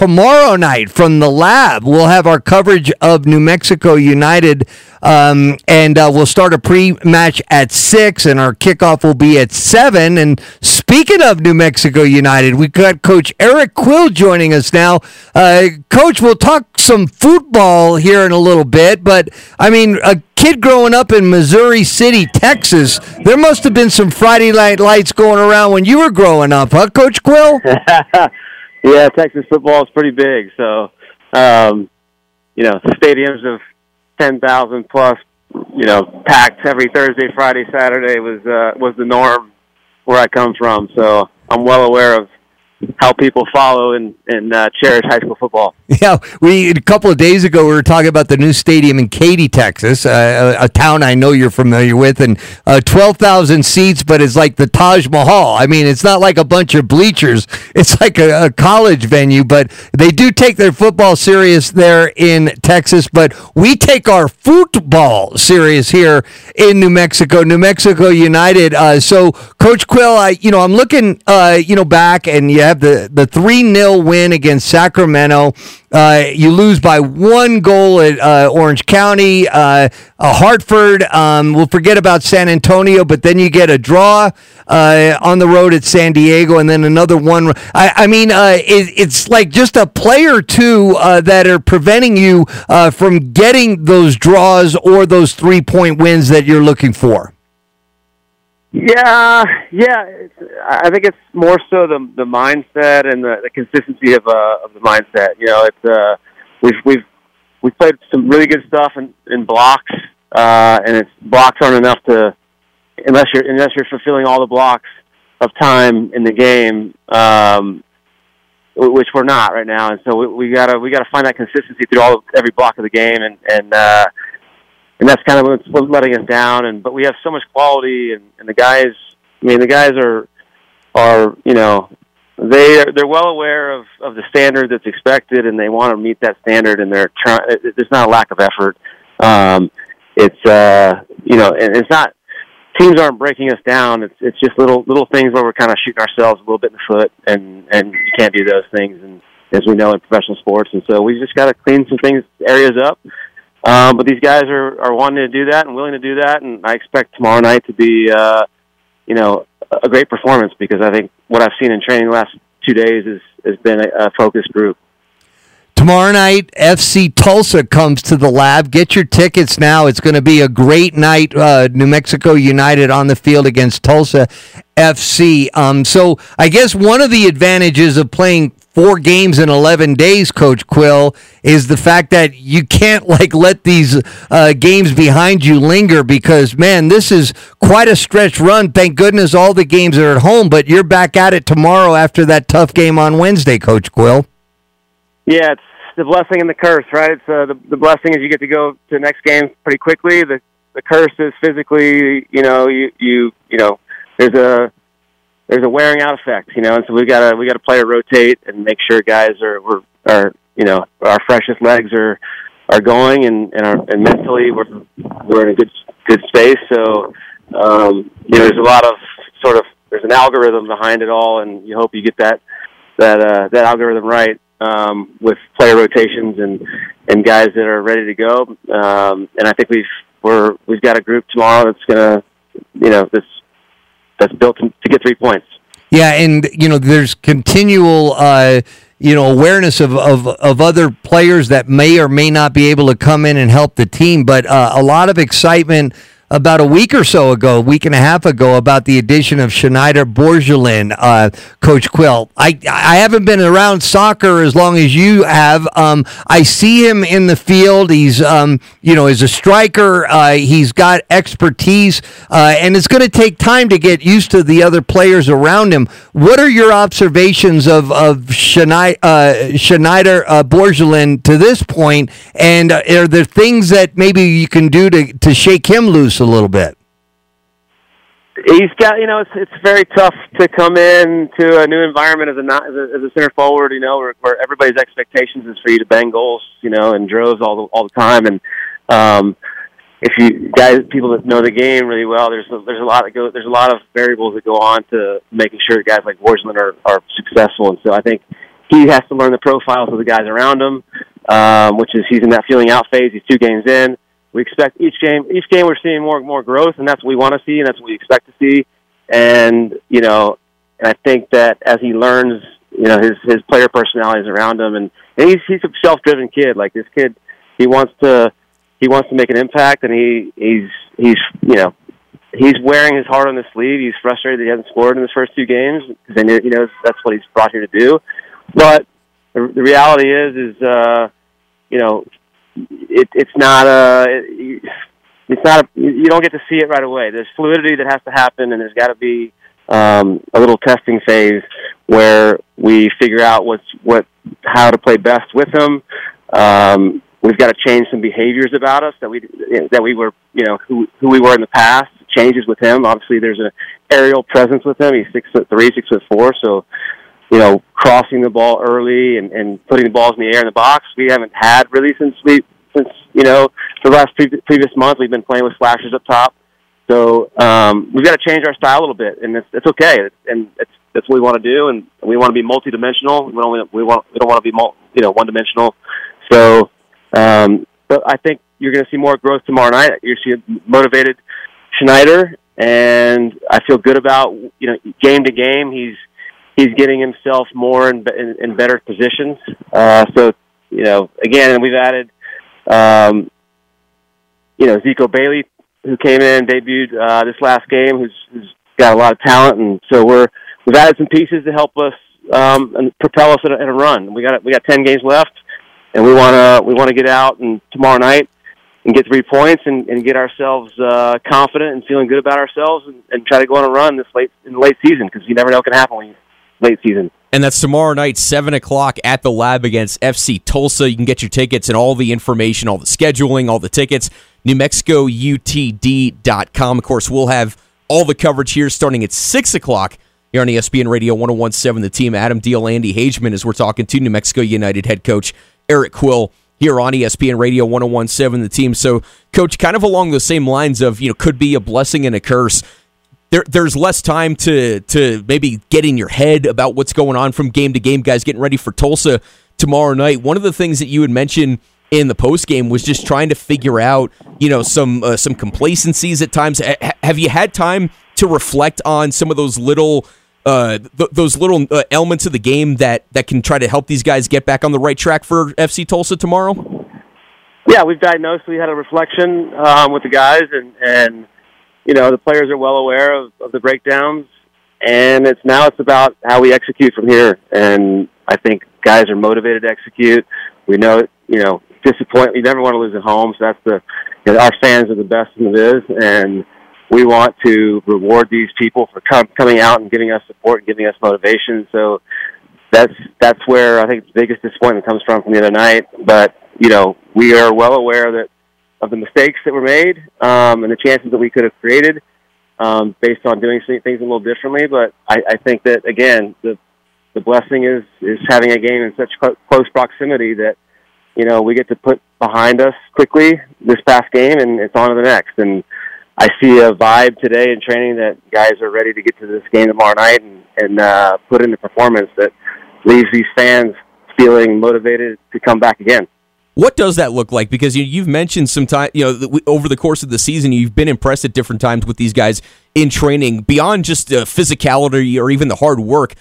tomorrow night from the lab, we'll have our coverage of New Mexico United, um, and uh, we'll start a pre-match at six, and our kickoff will be at seven. And speaking of New Mexico United, we've got Coach Eric Quill joining us now. Uh, Coach, we'll talk some football here in a little bit, but I mean, a kid growing up in Missouri City, Texas, there must have been some Friday night lights going around when you were growing up, huh, Coach Quill? yeah, Texas football is pretty big. So, um, you know, stadiums of ten thousand plus, you know, packed every Thursday, Friday, Saturday was uh, was the norm where I come from. So I'm well aware of how people follow and, and uh, cherish high school football. Yeah, we a couple of days ago we were talking about the new stadium in Katy, Texas, uh, a, town I know you're familiar with, and uh, twelve thousand seats, but it's like the Taj Mahal. I mean, it's not like a bunch of bleachers; it's like a, a college venue. But they do take their football serious there in Texas, but we take our football serious here in New Mexico. New Mexico United. Uh, so, Coach Quill, I you know I'm looking uh, you know back, and you have the the three 0 win against Sacramento. Uh, you lose by one goal at uh, Orange County. Uh, Hartford, um, we'll forget about San Antonio, but then you get a draw uh, on the road at San Diego, and then another one. I, I mean, uh, it, it's like just a play or two uh, that are preventing you from getting those draws or those three point wins that you're looking for. Yeah, yeah. It's, I think it's more so the the mindset and the, the consistency of uh, of the mindset. You know, it's uh, we've we've we've played some really good stuff in, in blocks, uh, and it's blocks aren't enough to unless you're unless you're fulfilling all the blocks of time in the game, um, which we're not right now. And so we, we gotta we gotta find that consistency through all every block of the game, and and uh, and that's kind of what's, what's letting us down. And but we have so much quality, and, and the guys. I mean, the guys are are you know they are, they're well aware of of the standard that's expected, and they want to meet that standard, and they're trying. There's not a lack of effort. Um, it's uh, you know, and it's not teams aren't breaking us down. It's it's just little little things where we're kind of shooting ourselves a little bit in the foot, and and you can't do those things, and as we know in professional sports, and so we just got to clean some things areas up. Um, but these guys are, are wanting to do that and willing to do that, and I expect tomorrow night to be, uh, you know, a great performance because I think what I've seen in training the last two days is, has been a, a focused group. Tomorrow night, FC Tulsa comes to the lab. Get your tickets now. It's going to be a great night. Uh, New Mexico United on the field against Tulsa FC. Um, so I guess one of the advantages of playing four games in 11 days, Coach Quill, is the fact that you can't like let these uh, games behind you linger because, man, this is quite a stretch run. Thank goodness all the games are at home, but you're back at it tomorrow after that tough game on Wednesday, Coach Quill. Yeah, it's the blessing and the curse, right? It's uh, the, the blessing is you get to go to the next game pretty quickly. The the curse is physically, you know, you you you know, there's a there's a wearing out effect, you know, and so we gotta we gotta play to rotate and make sure guys are we're are you know our freshest legs are are going and and, our, and mentally we're we're in a good good space. So um, you know, there's a lot of sort of there's an algorithm behind it all, and you hope you get that that uh, that algorithm right um, with player rotations and and guys that are ready to go. Um, and I think we've we're we've got a group tomorrow that's gonna you know that's that's built to, get three points. Yeah, and you know, there's continual. Uh, you know awareness of, of of other players that may or may not be able to come in and help the team but uh, a lot of excitement about a week or so ago, a week and a half ago, about the addition of Schneider Borgelin, uh, Coach Quill. I I haven't been around soccer as long as you have. Um, I see him in the field. He's um, you know, as a striker. Uh, he's got expertise, uh, and it's going to take time to get used to the other players around him. What are your observations of of Schneider, uh, Schneider uh, Borgelin to this point? And uh, are there things that maybe you can do to to shake him loose? A little bit? He's got, you know, it's it's very tough to come in to a new environment as a as a, as a center forward, you know, where, where everybody's expectations is for you to bang goals, you know, and droves all the all the time. And um, if you guys, people that know the game really well, there's a, there's a lot that go there's a lot of variables that go on to making sure guys like Borgelin are are successful. And so I think he has to learn the profiles of the guys around him, um, which is he's in that feeling out phase. He's two games in. We expect each game, each game we're seeing more and more growth, and that's what we want to see, and that's what we expect to see. And you know, and I think that as he learns, you know, his his player personalities around him, and, and he's he's a self-driven kid. Like this kid, he wants to he wants to make an impact, and he he's he's you know he's wearing his heart on his sleeve. He's frustrated that he hasn't scored in his first two games because he knows that's what he's brought here to do. But the, the reality is, is uh, you know, it, it's not a, it's not a, you don't get to see it right away. There's fluidity that has to happen, and there's got to be um, a little testing phase where we figure out what's what how to play best with him. Um, we've got to change some behaviors about us that we that we were you know who who we were in the past. Changes with him. Obviously, there's an aerial presence with him. He's six foot three, six foot four, so you know, crossing the ball early and, and putting the balls in the air in the box. We haven't had really since we since you know the last pre- previous month. We've been playing with slashers up top, so um, we've got to change our style a little bit, and it's it's okay, and it's that's what we want to do, and we want to be multi-dimensional. We don't we want we don't want to be mul- you know one-dimensional. So, um, but I think you're going to see more growth tomorrow night. You're see motivated Schneider, and I feel good about you know game to game. He's he's getting himself more in, in, in better positions. Uh, so, you know, again, we've added, um, you know, Zico Bailey, who came in, and debuted uh, this last game, who's, who's got a lot of talent, and so we're we've added some pieces to help us um, and propel us in a, in a run. We got we got ten games left, and we want to we want to get out and tomorrow night and get three points and, and get ourselves uh, confident and feeling good about ourselves and, and try to go on a run this late in the late season because you never know what can happen when you late season. And that's tomorrow night, 7 o'clock at the lab against FC Tulsa. You can get your tickets and all the information, all the scheduling, all the tickets, NewMexicoUTD.com. Of course, we'll have all the coverage here starting at 6 o'clock here on ESPN Radio 1017. The team, Adam Deal, Andy Hageman, as we're talking to New Mexico United head coach Eric Quill here on ESPN Radio 1017. The team. So, coach, kind of along the same lines of, you know, could be a blessing and a curse there, there's less time to to maybe get in your head about what's going on from game to game. Guys getting ready for Tulsa tomorrow night. One of the things that you had mentioned in the post game was just trying to figure out, you know, some uh, some complacencies at times. H- have you had time to reflect on some of those little uh, th- those little uh, elements of the game that that can try to help these guys get back on the right track for FC Tulsa tomorrow? Yeah, we've diagnosed. We had a reflection um, with the guys, and and you know the players are well aware of, of the breakdowns, and it's now it's about how we execute from here. And I think guys are motivated to execute. We know you know disappoint. You never want to lose at home, so that's the you know, our fans are the best in the biz, and we want to reward these people for com- coming out and giving us support and giving us motivation. So that's that's where I think the biggest disappointment comes from from the other night. But you know we are well aware that of the mistakes that were made um, and the chances that we could have created um, based on doing things a little differently. But I, I think that again, the the blessing is is having a game in such close proximity that you know we get to put behind us quickly this past game, and it's on to the next. And I see a vibe today in training that guys are ready to get to this game tomorrow night and and uh, put in the performance that leaves these fans feeling motivated to come back again. What does that look like? Because you, have mentioned some time, you know, over the course of the season, you've been impressed at different times with these guys in training beyond just uh, physicality or even the hard work.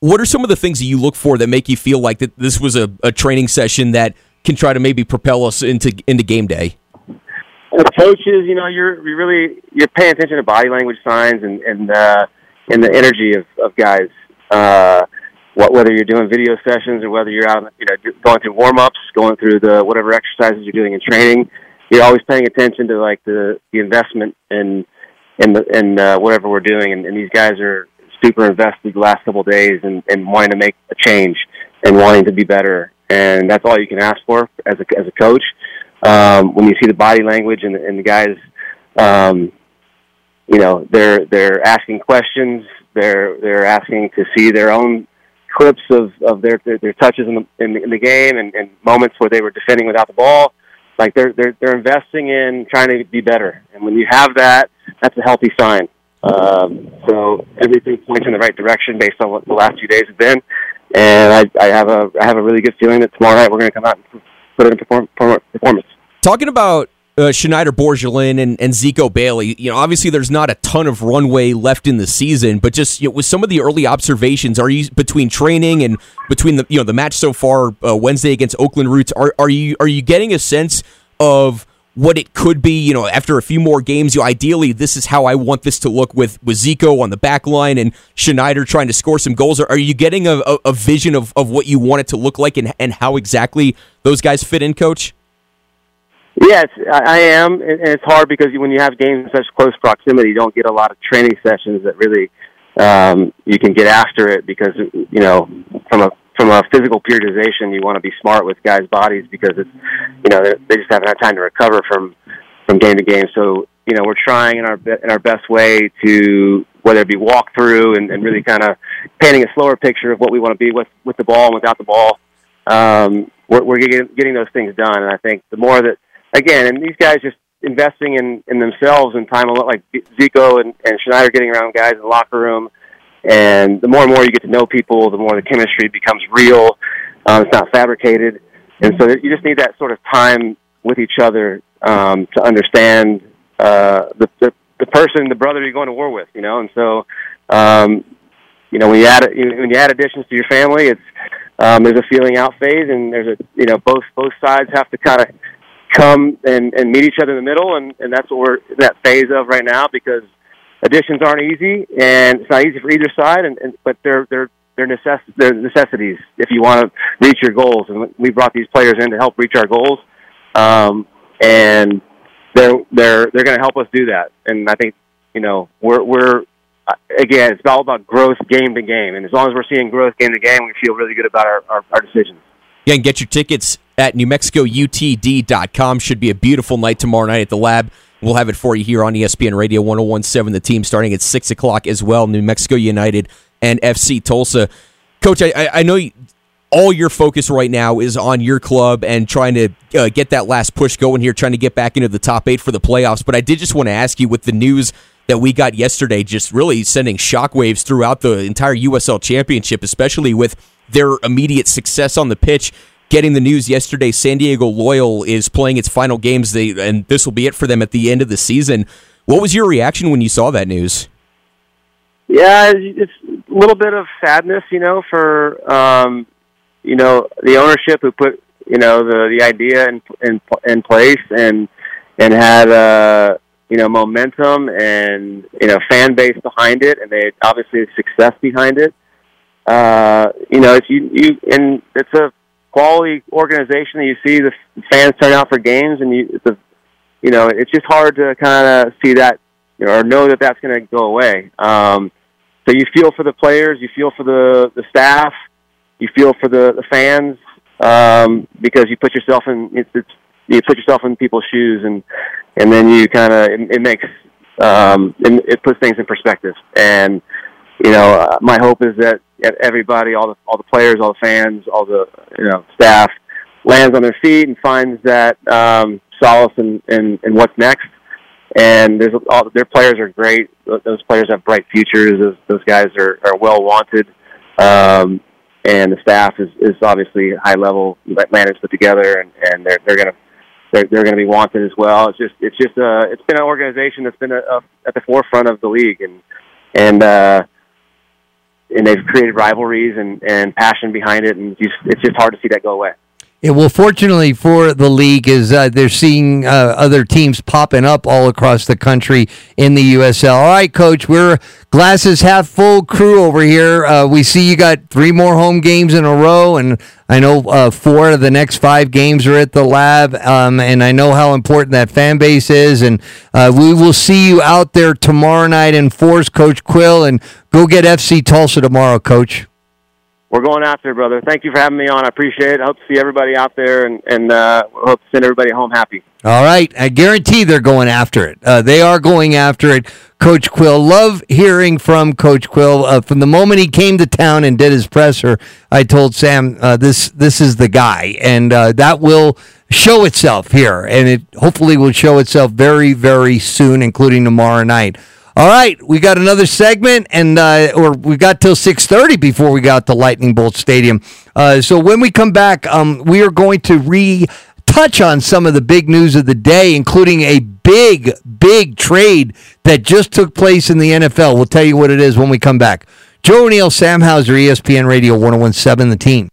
What are some of the things that you look for that make you feel like that this was a, a training session that can try to maybe propel us into into game day? As coaches, you know, you're you're really you're paying attention to body language signs and and uh, and the energy of of guys. Uh, what, whether you're doing video sessions or whether you're out, you know, going through warm ups, going through the whatever exercises you're doing in training, you're always paying attention to like the the investment in in the in uh, whatever we're doing, and, and these guys are super invested the last couple of days and, and wanting to make a change and wanting to be better, and that's all you can ask for as a as a coach. Um, when you see the body language and, and the guys, um, you know, they're they're asking questions, they're they're asking to see their own clips of, of their, their, their touches in the, in the, in the game and, and moments where they were defending without the ball. Like they're, they're, they're investing in trying to be better. And when you have that, that's a healthy sign. Um, so everything points in the right direction based on what the last few days have been. and I, I have a I have a really good feeling that tomorrow night we're going to come out and put in perform, performance. Talking about uh, Schneider Borgelin and, and Zico Bailey, you know, obviously there's not a ton of runway left in the season, but just you know, with some of the early observations, are you between training and between the you know the match so far uh, Wednesday against Oakland Roots, are are you are you getting a sense of what it could be, you know, after a few more games, you know, ideally this is how I want this to look with with Zico on the back line and Schneider trying to score some goals. Are, are you getting a, a, a, vision of, of what you want it to look like and, and how exactly those guys fit in, coach? Yes, I am, and it's hard because when you have games in such close proximity, you don't get a lot of training sessions that really um, you can get after it because you know from a from a physical periodization, you want to be smart with guys' bodies because it's you know they just haven't had time to recover from from game to game. So you know we're trying in our in our best way to whether it be walk through and, and really kind of painting a slower picture of what we want to be with with the ball and without the ball. Um, we're, we're getting, getting those things done, and I think the more that again, and these guys just investing in in themselves and time, a lot like Zico and, and Schneider getting around guys in the locker room. And the more and more you get to know people, the more the chemistry becomes real. Um, it's not fabricated, and so you just need that sort of time with each other um, to understand uh, the, the the person, the brother you're going to war with. You know, and so um, you know when you add when you add additions to your family, it's um, there's a feeling out phase, and there's a you know both both sides have to kind of come and, and meet each other in the middle, and, and that's what we're in that phase of right now because additions aren't easy, and it's not easy for either side, and, and but they're they're they're, necess- they're necessities if you want to reach your goals. And we brought these players in to help reach our goals, um, and they're they're they're going to help us do that. And I think you know we're we're again it's all about growth game to game, and as long as we're seeing growth game to game, we feel really good about our, our, our decisions. Yeah, and get your tickets at NewMexicoUTD.com. Should be a beautiful night tomorrow night at the lab. We'll have it for you here on ESPN Radio 1017, the team starting at 6 o'clock as well. New Mexico United and FC Tulsa. Coach, I, I know all your focus right now is on your club and trying to uh, get that last push going here, trying to get back into the top eight for the playoffs. But I did just want to ask you with the news that we got yesterday, just really sending shockwaves throughout the entire USL Championship, especially with their immediate success on the pitch getting the news yesterday San Diego Loyal is playing its final games, they, and this will be it for them at the end of the season. What was your reaction when you saw that news? Yeah, it's a little bit of sadness, you know, for um, you know the ownership who put you know the the idea in in, in place and and had uh, you know momentum and you know fan base behind it, and they obviously success behind it. Uh, you know, if you you and it's a quality organization that you see the fans turn out for games, and you, the, you know, it's just hard to kind of see that or know that that's going to go away. Um, so you feel for the players, you feel for the the staff, you feel for the the fans um, because you put yourself in it's, it's you put yourself in people's shoes, and and then you kind of it, it makes um, it, it puts things in perspective. And you know, uh, my hope is that everybody, all the all the players, all the fans, all the you know staff, lands on their feet and finds that um, solace in, in in what's next. And there's all their players are great. Those players have bright futures. Those those guys are are well wanted. Um, and the staff is, is obviously high level managed put together, and, and they're they're gonna they're, they're to be wanted as well. It's just it's just uh it's been an organization that's been a, a, at the forefront of the league, and and uh, and they've created rivalries and, and passion behind it, and it's just hard to see that go away. Yeah, well, fortunately for the league, is uh, they're seeing uh, other teams popping up all across the country in the USL. All right, Coach, we're glasses half full crew over here. Uh, we see you got three more home games in a row, and I know uh, four of the next five games are at the lab, um, and I know how important that fan base is. And uh, we will see you out there tomorrow night in force, Coach Quill, and go get FC Tulsa tomorrow, Coach we're going after it, brother. Thank you for having me on. I appreciate it. I hope to see everybody out there and, and uh, hope to send everybody home happy. All right. I guarantee they're going after it. Uh, they are going after it. Coach Quill, love hearing from Coach Quill. Uh, from the moment he came to town and did his presser, I told Sam, uh, this this is the guy. And uh, that will show itself here. And it hopefully will show itself very, very soon, including tomorrow night. All right, we got another segment, and uh, or we got till six thirty before we got to Lightning Bolt Stadium. Uh, so when we come back, um, we are going to re touch on some of the big news of the day, including a big, big trade that just took place in the NFL. We'll tell you what it is when we come back. Joe O'Neill, Sam Hauser, ESPN Radio 1017, the team.